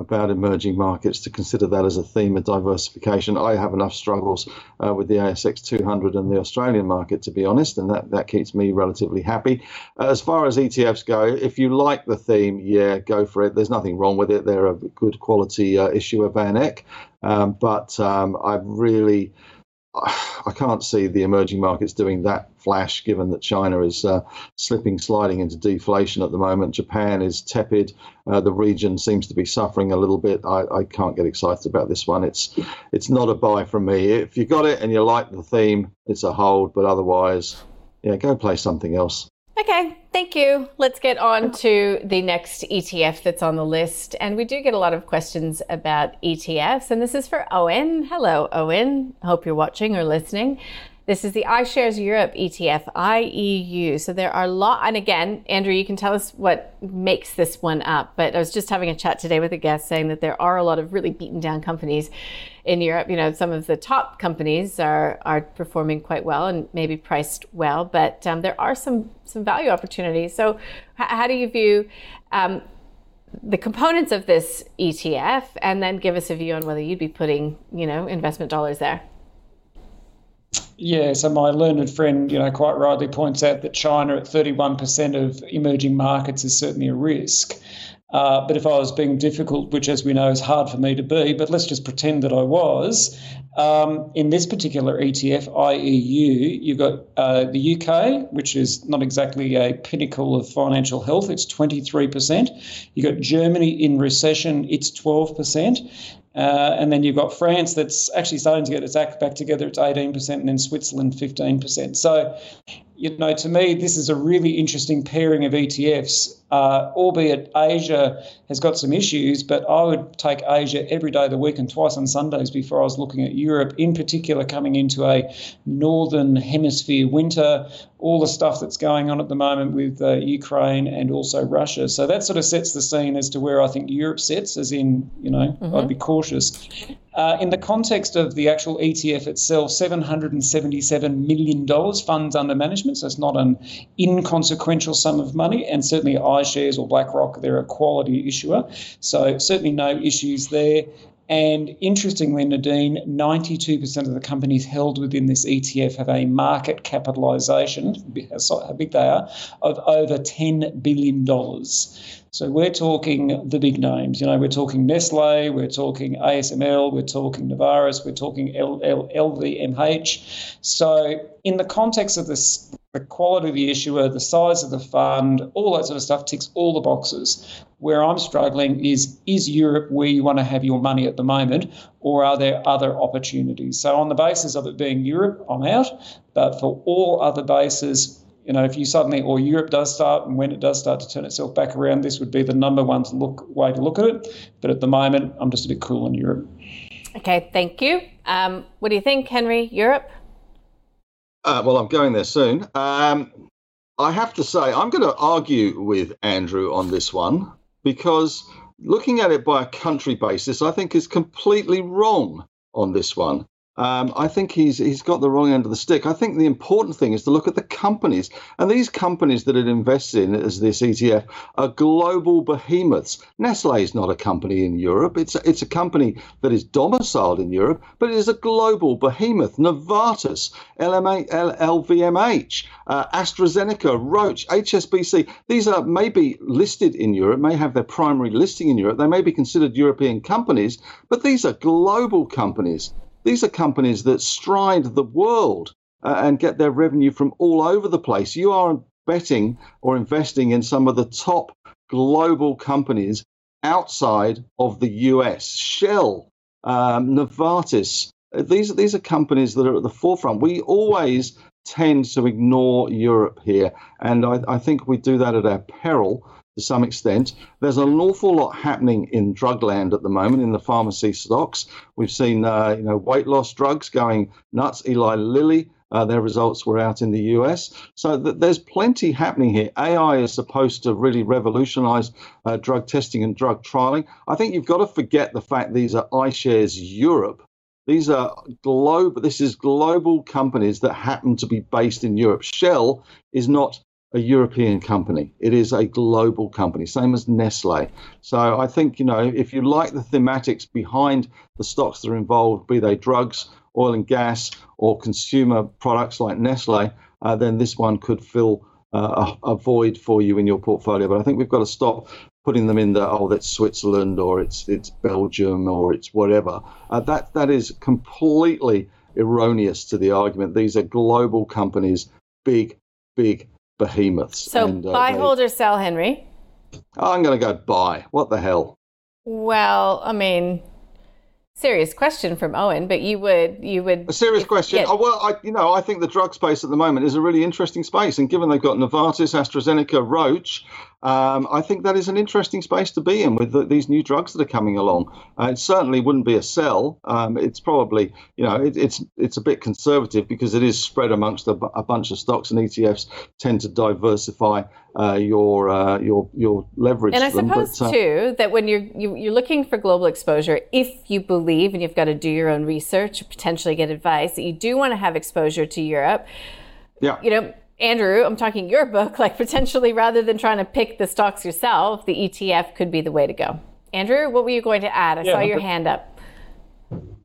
about emerging markets to consider that as a theme of diversification. I have enough struggles uh, with the ASX 200 and the Australian market, to be honest, and that, that keeps me relatively happy. As far as ETFs go, if you like the theme, yeah, go for it. There's nothing wrong with it. They're a good quality uh, issue of VanEck, um, but um, I really I can't see the emerging markets doing that flash, given that China is uh, slipping, sliding into deflation at the moment. Japan is tepid. Uh, the region seems to be suffering a little bit. I, I, can't get excited about this one. It's it's not a buy from me. If you got it and you like the theme, it's a hold. But otherwise, yeah, go play something else. Okay, thank you. Let's get on to the next ETF that's on the list. And we do get a lot of questions about ETFs. And this is for Owen. Hello, Owen. Hope you're watching or listening. This is the iShares Europe ETF, IEU. So there are a lot, and again, Andrew, you can tell us what makes this one up. But I was just having a chat today with a guest saying that there are a lot of really beaten down companies in Europe. You know, some of the top companies are are performing quite well and maybe priced well, but um, there are some some value opportunities. So, h- how do you view? Um, the components of this ETF, and then give us a view on whether you'd be putting, you know, investment dollars there. Yeah, so my learned friend, you know, quite rightly points out that China at 31% of emerging markets is certainly a risk. Uh, but if I was being difficult, which as we know is hard for me to be, but let's just pretend that I was, um, in this particular ETF, IEU, you've got uh, the UK, which is not exactly a pinnacle of financial health, it's 23%. You've got Germany in recession, it's 12%. Uh, and then you've got France that's actually starting to get its act back together, it's 18%, and then Switzerland 15%. So, you know, to me, this is a really interesting pairing of ETFs uh, albeit Asia has got some issues, but I would take Asia every day of the week and twice on Sundays before I was looking at Europe, in particular coming into a northern hemisphere winter, all the stuff that's going on at the moment with uh, Ukraine and also Russia. So that sort of sets the scene as to where I think Europe sits, as in, you know, mm-hmm. I'd be cautious. Uh, in the context of the actual ETF itself, $777 million funds under management. So it's not an inconsequential sum of money. And certainly iShares or BlackRock, they're a quality issuer. So certainly no issues there. And interestingly, Nadine, 92% of the companies held within this ETF have a market capitalisation, how big they are, of over $10 billion. So we're talking the big names. You know, we're talking Nestle, we're talking ASML, we're talking Novartis, we're talking LVMH. So in the context of this, the quality of the issuer, the size of the fund, all that sort of stuff ticks all the boxes. Where I'm struggling is is Europe where you want to have your money at the moment, or are there other opportunities? So, on the basis of it being Europe, I'm out. But for all other bases, you know, if you suddenly or Europe does start and when it does start to turn itself back around, this would be the number one to look way to look at it. But at the moment, I'm just a bit cool on Europe. Okay, thank you. Um, what do you think, Henry? Europe? Uh, well, I'm going there soon. Um, I have to say, I'm going to argue with Andrew on this one because looking at it by a country basis, I think is completely wrong on this one. Um, I think he's he's got the wrong end of the stick. I think the important thing is to look at the companies, and these companies that it invests in as this ETF are global behemoths. Nestle is not a company in Europe; it's a, it's a company that is domiciled in Europe, but it is a global behemoth. Novartis, LMA, LVMH, uh, AstraZeneca, Roche, HSBC. These are maybe listed in Europe, may have their primary listing in Europe. They may be considered European companies, but these are global companies. These are companies that stride the world uh, and get their revenue from all over the place. You are betting or investing in some of the top global companies outside of the US. Shell, um, Novartis. These, these are companies that are at the forefront. We always tend to ignore Europe here, and I, I think we do that at our peril to some extent. There's an awful lot happening in drug land at the moment in the pharmacy stocks. We've seen uh, you know weight loss drugs going nuts. Eli Lilly. Uh, their results were out in the US. So th- there's plenty happening here. AI is supposed to really revolutionize uh, drug testing and drug trialing. I think you've got to forget the fact these are iShares Europe. These are global. This is global companies that happen to be based in Europe. Shell is not a European company. It is a global company, same as Nestle. So I think, you know, if you like the thematics behind the stocks that are involved, be they drugs, oil and gas, or consumer products like Nestle, uh, then this one could fill uh, a, void for you in your portfolio. But I think we've got to stop putting them in the oh that's Switzerland or it's it's Belgium or it's whatever. Uh, that that is completely erroneous to the argument. These are global companies, big, big behemoths. So and, uh, buy, they, hold, or sell, Henry? I'm going to go buy. What the hell? Well, I mean, serious question from Owen, but you would you would a serious if, question. Yeah. Oh, well, I you know I think the drug space at the moment is a really interesting space, and given they've got Novartis, AstraZeneca, Roche, um, I think that is an interesting space to be in with the, these new drugs that are coming along. Uh, it certainly wouldn't be a sell. Um, it's probably you know it, it's it's a bit conservative because it is spread amongst a, a bunch of stocks, and ETFs tend to diversify uh, your uh, your your leverage. And I suppose but, uh, too that when you're you, are you are looking for global exposure, if you believe and you've got to do your own research, potentially get advice that you do want to have exposure to Europe. Yeah. You know, Andrew, I'm talking your book. Like potentially, rather than trying to pick the stocks yourself, the ETF could be the way to go. Andrew, what were you going to add? I yeah, saw your hand up.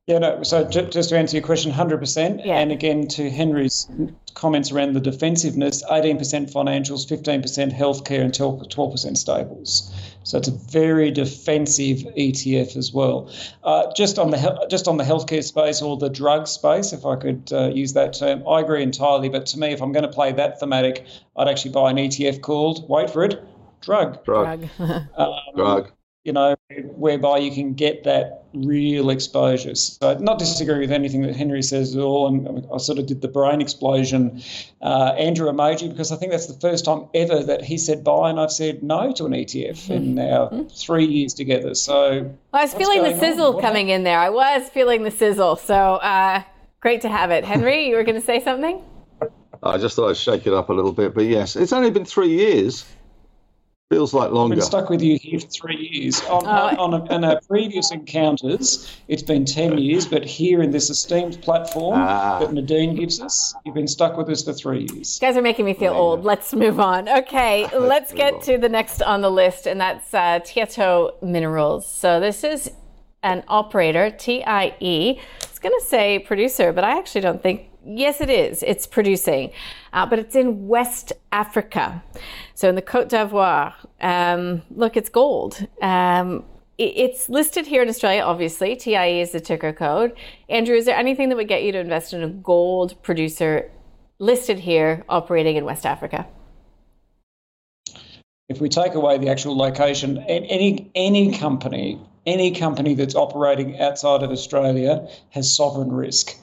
Yeah, no. So just to answer your question, hundred percent. Yeah. And again, to Henry's comments around the defensiveness, eighteen percent financials, fifteen percent healthcare, and twelve percent staples. So it's a very defensive ETF as well. Uh, just on the just on the healthcare space or the drug space, if I could uh, use that term, I agree entirely. But to me, if I'm going to play that thematic, I'd actually buy an ETF called wait for it, drug. Drug. um, drug you know, whereby you can get that real exposure. So, not disagree with anything that Henry says at all. And I sort of did the brain explosion uh, Andrew emoji because I think that's the first time ever that he said buy and I've said no to an ETF in our three years together. So, I was feeling the sizzle coming in there. I was feeling the sizzle. So, uh, great to have it. Henry, you were going to say something? I just thought I'd shake it up a little bit. But yes, it's only been three years. Feels like longer. I've been stuck with you here for three years. On, oh. on, on, our previous encounters, it's been 10 years, but here in this esteemed platform ah. that Nadine gives us, you've been stuck with us for three years. You guys are making me feel old. Let's move on. Okay, let's, let's get on. to the next on the list, and that's uh, Tietto Minerals. So this is an operator, TIE. I was going to say producer, but I actually don't think Yes, it is. It's producing, uh, but it's in West Africa. So in the Cote d'Ivoire. Um, look, it's gold. Um, it's listed here in Australia, obviously. TIE is the ticker code. Andrew, is there anything that would get you to invest in a gold producer listed here operating in West Africa? if we take away the actual location, any any company, any company that's operating outside of Australia has sovereign risk.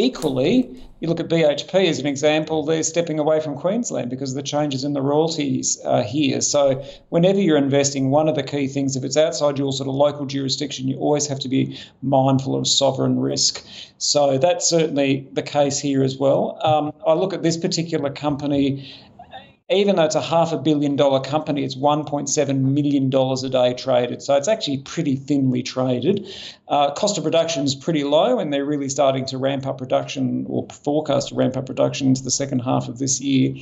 Equally, you look at BHP as an example, they're stepping away from Queensland because of the changes in the royalties uh, here. So, whenever you're investing, one of the key things, if it's outside your sort of local jurisdiction, you always have to be mindful of sovereign risk. So, that's certainly the case here as well. Um, I look at this particular company even though it's a half a billion dollar company, it's $1.7 million a day traded. So it's actually pretty thinly traded. Uh, cost of production is pretty low, and they're really starting to ramp up production or forecast to ramp up production into the second half of this year.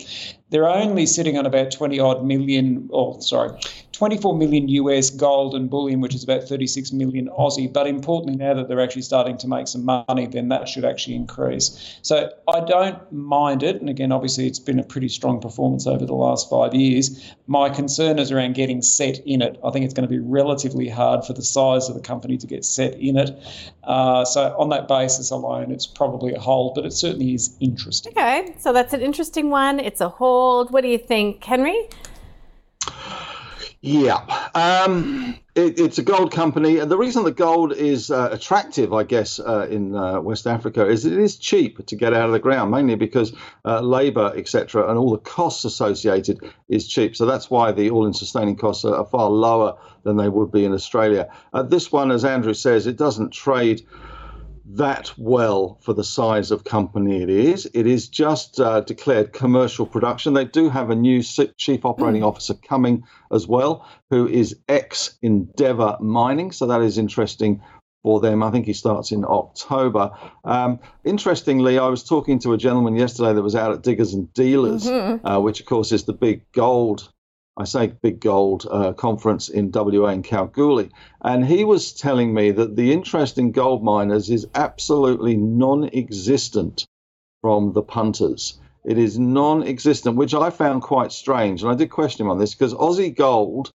They're only sitting on about 20 odd million, or sorry, 24 million US gold and bullion, which is about 36 million Aussie. But importantly, now that they're actually starting to make some money, then that should actually increase. So I don't mind it. And again, obviously, it's been a pretty strong performance over the last five years. My concern is around getting set in it. I think it's going to be relatively hard for the size of the company to get set in it. Uh, so on that basis alone, it's probably a hold, but it certainly is interesting. Okay, so that's an interesting one. It's a hold. What do you think, Henry? Yeah, um, it, it's a gold company. And the reason the gold is uh, attractive, I guess, uh, in uh, West Africa is it is cheap to get out of the ground, mainly because uh, labour, etc., and all the costs associated is cheap. So that's why the all-in sustaining costs are, are far lower than they would be in Australia. Uh, this one, as Andrew says, it doesn't trade that well for the size of company it is. It is just uh, declared commercial production. They do have a new chief operating mm. officer coming as well, who is ex Endeavour Mining. So that is interesting for them. I think he starts in October. Um, interestingly, I was talking to a gentleman yesterday that was out at Diggers and Dealers, mm-hmm. uh, which of course is the big gold I say Big Gold uh, conference in WA in Kalgoorlie. And he was telling me that the interest in gold miners is absolutely non existent from the punters. It is non existent, which I found quite strange. And I did question him on this because Aussie gold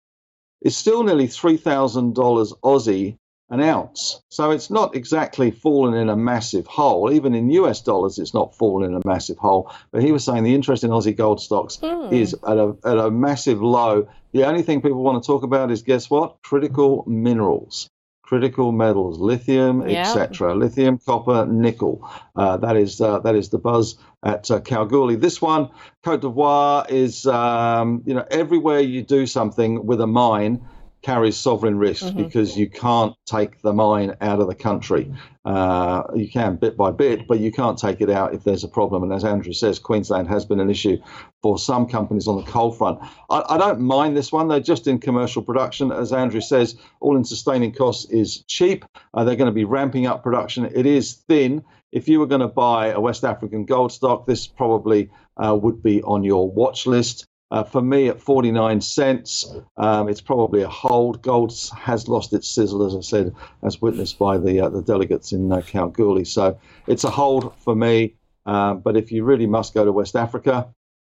is still nearly $3,000 Aussie an ounce. So it's not exactly fallen in a massive hole. Even in US dollars, it's not fallen in a massive hole. But he was saying the interest in Aussie gold stocks mm. is at a, at a massive low. The only thing people want to talk about is guess what? Critical minerals. Critical metals, lithium, etc. Lithium, copper, nickel. Uh, that is uh, that is the buzz at uh, Kalgoorlie. This one, Cote d'Ivoire, is um, you know everywhere you do something with a mine, carries sovereign risk mm-hmm. because you can't take the mine out of the country. Uh, you can bit by bit, but you can't take it out if there's a problem. And as Andrew says, Queensland has been an issue for some companies on the coal front. I, I don't mind this one. They're just in commercial production. As Andrew says, all in sustaining costs is cheap. Uh, they're going to be ramping up production. It is thin. If you were going to buy a West African gold stock, this probably uh, would be on your watch list. Uh, for me, at 49 cents, um, it's probably a hold. Gold has lost its sizzle, as I said, as witnessed by the uh, the delegates in uh, Kalgoorlie. So it's a hold for me. Uh, but if you really must go to West Africa,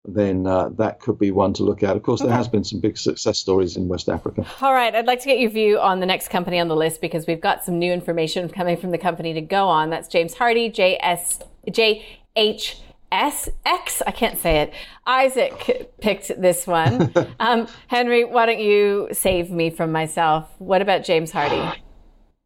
then uh, that could be one to look at. Of course, there has been some big success stories in West Africa. All right, I'd like to get your view on the next company on the list because we've got some new information coming from the company to go on. That's James Hardie, JS, JH. S X. I can't say it. Isaac picked this one. um, Henry, why don't you save me from myself? What about James Hardie?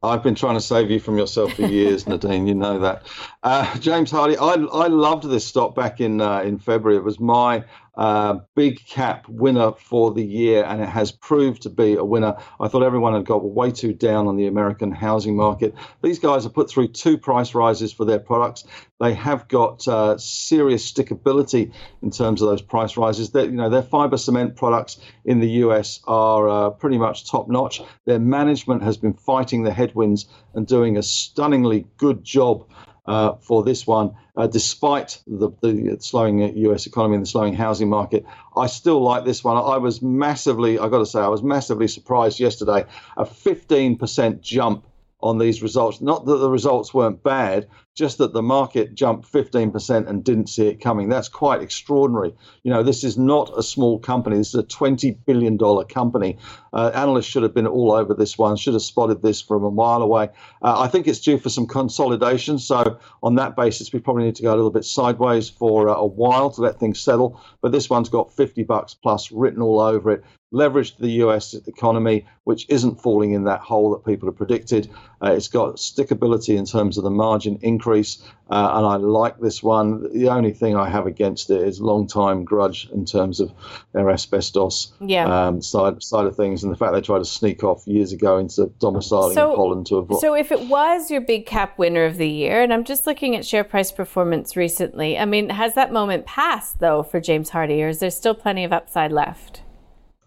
I've been trying to save you from yourself for years, Nadine. You know that. Uh, James Hardie, I, I loved this stop back in uh, in February. It was my uh, big cap winner for the year, and it has proved to be a winner. I thought everyone had got way too down on the American housing market. These guys have put through two price rises for their products. They have got uh, serious stickability in terms of those price rises. That you know, their fiber cement products in the US are uh, pretty much top notch. Their management has been fighting the headwinds and doing a stunningly good job uh, for this one, uh, despite the, the slowing US economy and the slowing housing market. I still like this one. I was massively, I got to say, I was massively surprised yesterday. A 15% jump on these results. Not that the results weren't bad, just that the market jumped 15% and didn't see it coming. That's quite extraordinary. You know, this is not a small company. This is a $20 billion company. Uh, analysts should have been all over this one, should have spotted this from a mile away. Uh, I think it's due for some consolidation. So, on that basis, we probably need to go a little bit sideways for uh, a while to let things settle. But this one's got 50 bucks plus written all over it leverage to the US economy, which isn't falling in that hole that people have predicted. Uh, it's got stickability in terms of the margin increase, uh, and I like this one. The only thing I have against it is long time grudge in terms of their asbestos yeah. um, side side of things, and the fact they tried to sneak off years ago into domiciling So- in Holland to avoid. So if it was your big cap winner of the year, and I'm just looking at share price performance recently, I mean, has that moment passed though for James Hardie, or is there still plenty of upside left?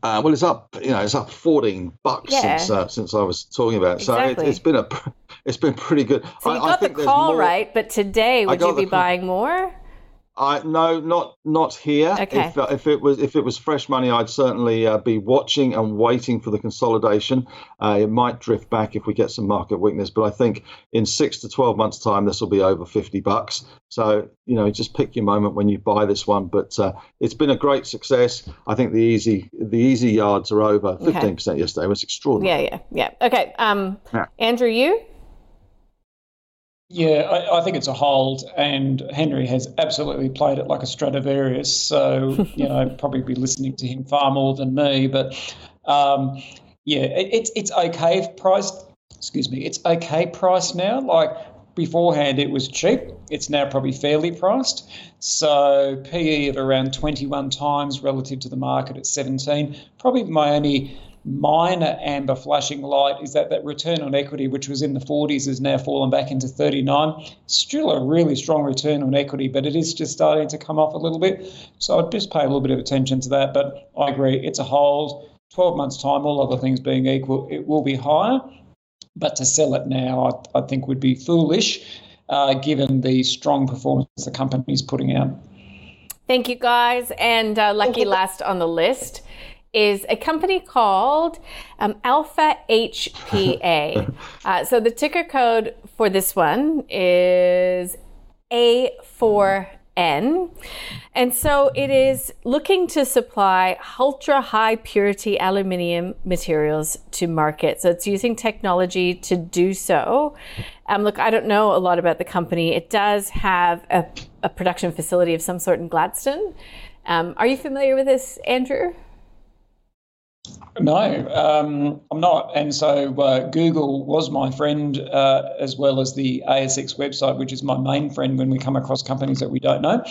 Uh, well, it's up. You know, it's up fourteen bucks Yeah. since uh, since I was talking about. it. So Exactly. it, it's been a it's been pretty good. So you I, I got the think there's call more- right, but today would you be buying more? I no, not not here. Okay. If, uh, if it was if it was fresh money, I'd certainly uh, be watching and waiting for the consolidation. Uh, it might drift back if we get some market weakness, but I think in six to twelve months' time, this will be over fifty bucks. So you know, just pick your moment when you buy this one. But uh, it's been a great success. I think the easy the easy yards are over. Fifteen percent yesterday was extraordinary. Yeah, yeah, yeah. Okay, um, Yeah. Andrew, you? Yeah, I, I think it's a hold, and Henry has absolutely played it like a Stradivarius. So, you know, probably be listening to him far more than me. But um, yeah, it, it's it's okay priced. Excuse me, it's okay priced now. Like beforehand, it was cheap. It's now probably fairly priced. So PE of around 21 times relative to the market at 17. Probably my only minor amber flashing light is that that return on equity, which was in the 40s, has now fallen back into 39. Still a really strong return on equity, but it is just starting to come off a little bit. So I'd just pay a little bit of attention to that. But I agree, it's a hold. 12 months' time, all other things being equal, it will be higher. But to sell it now, I, I think would be foolish, uh, given the strong performance the company's putting out. Thank you, guys. And uh, lucky last on the list is a company called um, Alpha HPA. uh, so the ticker code for this one is A4N. And so it is looking to supply ultra high purity aluminium materials to market. So it's using technology to do so. Um, look, I don't know a lot about the company. It does have a, a production facility of some sort in Gladstone. Um, are you familiar with this, Andrew? No, um, I'm not. And so uh, Google was my friend, uh, as well as the ASX website, which is my main friend when we come across companies that we don't know,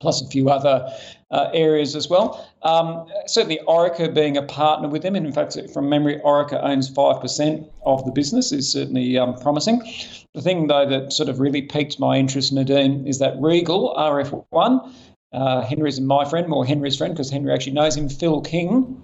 plus a few other uh, areas as well. Um, certainly, Orica being a partner with them, and in fact, from memory, Orica owns 5% of the business, is certainly um, promising. The thing, though, that sort of really piqued my interest, Nadine, is that Regal, RF1, uh, Henry's my friend, more Henry's friend, because Henry actually knows him, Phil King.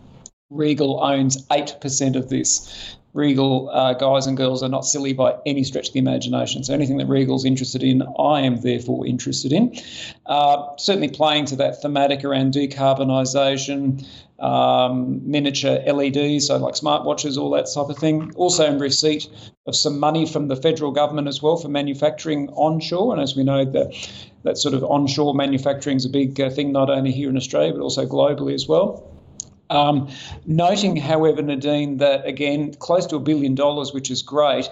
Regal owns 8% of this. Regal uh, guys and girls are not silly by any stretch of the imagination. So anything that Regal's interested in, I am therefore interested in. Uh, certainly playing to that thematic around decarbonisation, um, miniature LEDs, so like smartwatches, all that type of thing. Also in receipt of some money from the federal government as well for manufacturing onshore. And as we know, that that sort of onshore manufacturing is a big uh, thing, not only here in Australia, but also globally as well. Um, noting, however, Nadine, that again, close to a billion dollars, which is great,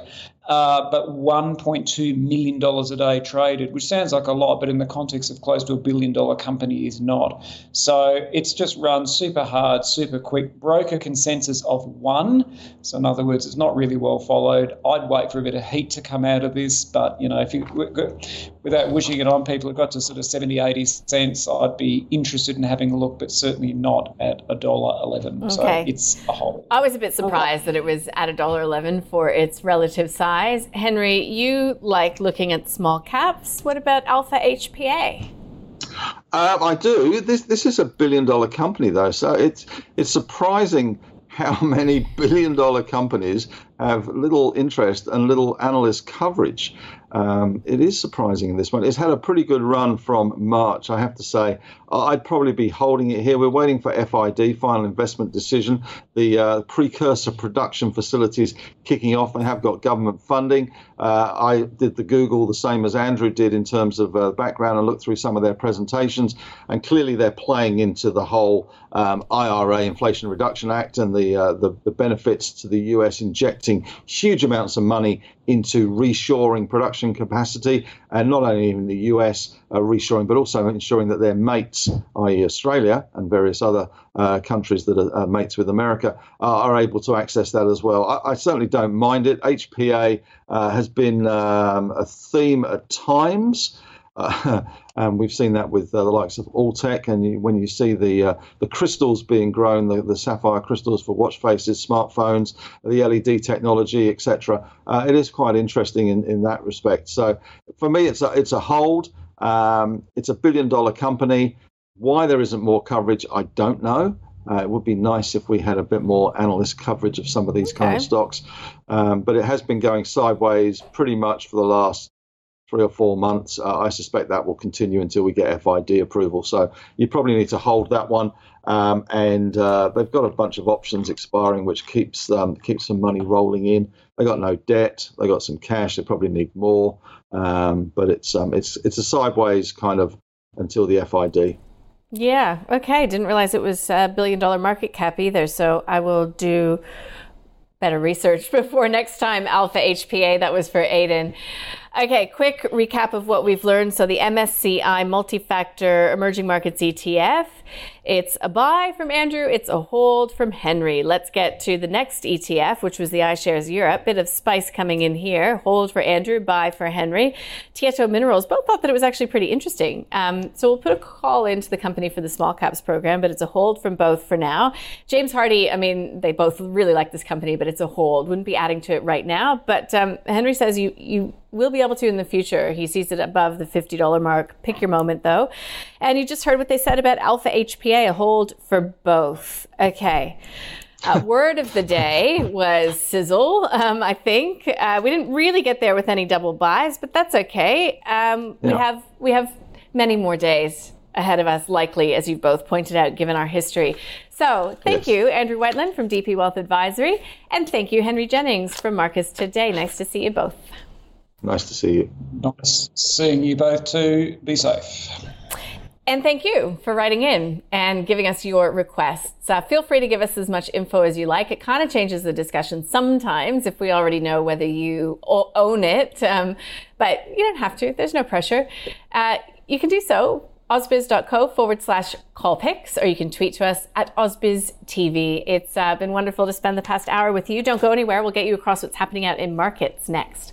uh, but $1.2 million a day traded, which sounds like a lot, but in the context of close to a billion dollar company is not. So it's just run super hard, super quick. Broker consensus of one. So, in other words, it's not really well followed. I'd wait for a bit of heat to come out of this, but, you know, if you, without wishing it on people, it got to sort of 70, 80 cents, I'd be interested in having a look, but certainly not at a dollar 11. So Okay. it's a whole. I was a bit surprised that it was at $1.11 for its relative size. Henry, you like looking at small caps. What about Alpha HPA? Um, I do. This this is a billion dollar company though, so it's it's surprising how many billion dollar companies have little interest and little analyst coverage. Um, it is surprising in this one. It's had a pretty good run from March, I have to say. I'd probably be holding it here. We're waiting for FID, final investment decision. The uh, precursor production facilities kicking off and have got government funding. Uh, I did the Google the same as Andrew did in terms of uh, background and looked through some of their presentations. And clearly they're playing into the whole um, IRA, Inflation Reduction Act, and the, uh, the, the benefits to the US injecting injecting huge amounts of money into reshoring production capacity, and not only in the US uh, reshoring, but also ensuring that their mates, i.e., Australia and various other uh, countries that are mates with America, are able to access that as well. I, I certainly don't mind it. HPA uh, has been um, a theme at times. Uh, and we've seen that with uh, the likes of Altech. And you, when you see the uh, the crystals being grown, the, the sapphire crystals for watch faces, smartphones, the LED technology, etc., uh, it is quite interesting in, in that respect. So for me, it's a, it's a hold. Um, it's a billion dollar company. Why there isn't more coverage, I don't know. Uh, it would be nice if we had a bit more analyst coverage of some of these okay. kind of stocks. Um, but it has been going sideways pretty much for the last three or four months. Uh, I suspect that will continue until we get FID approval. So you probably need to hold that one. Um, and uh, they've got a bunch of options expiring, which keeps um, keeps some money rolling in. They got no debt. They got some cash. They probably need more. Um, but it's um, it's it's a sideways kind of until the FID. Yeah. Okay. Didn't realize it was a billion dollar market cap either. So I will do better research before next time. Alpha HPA. That was for Aiden. Okay, quick recap of what we've learned. So the MSCI multi-factor emerging markets ETF, it's a buy from Andrew, it's a hold from Henry. Let's get to the next ETF, which was the iShares Europe. Bit of spice coming in here. Hold for Andrew, buy for Henry. Tietto Minerals both thought that it was actually pretty interesting. Um, so we'll put a call into the company for the small caps program, but it's a hold from both for now. James Hardie, I mean, they both really like this company, but it's a hold. Wouldn't be adding to it right now. But um, Henry says you you will be able to in the future. He sees it above the $50 mark. Pick your moment though. And you just heard what they said about Alpha HPA, a hold for both. Okay. Uh, word of the day was sizzle. Um, I think uh, we didn't really get there with any double buys, but that's okay. Um, yeah. We have we have many more days ahead of us, likely, as you've both pointed out, given our history. So, thank yes. you, Andrew Wielandt from DP Wealth Advisory, and thank you, Henry Jennings from Marcus Today. Nice to see you both. Nice to see you. Nice seeing you both too. Be safe. And thank you for writing in and giving us your requests. Uh, feel free to give us as much info as you like. It kind of changes the discussion sometimes if we already know whether you own it. Um, but you don't have to. There's no pressure. Uh, you can do so ausbiz.co forward slash call picks, or you can tweet to us at ausbiztv. It's uh, been wonderful to spend the past hour with you. Don't go anywhere. We'll get you across what's happening out in markets next.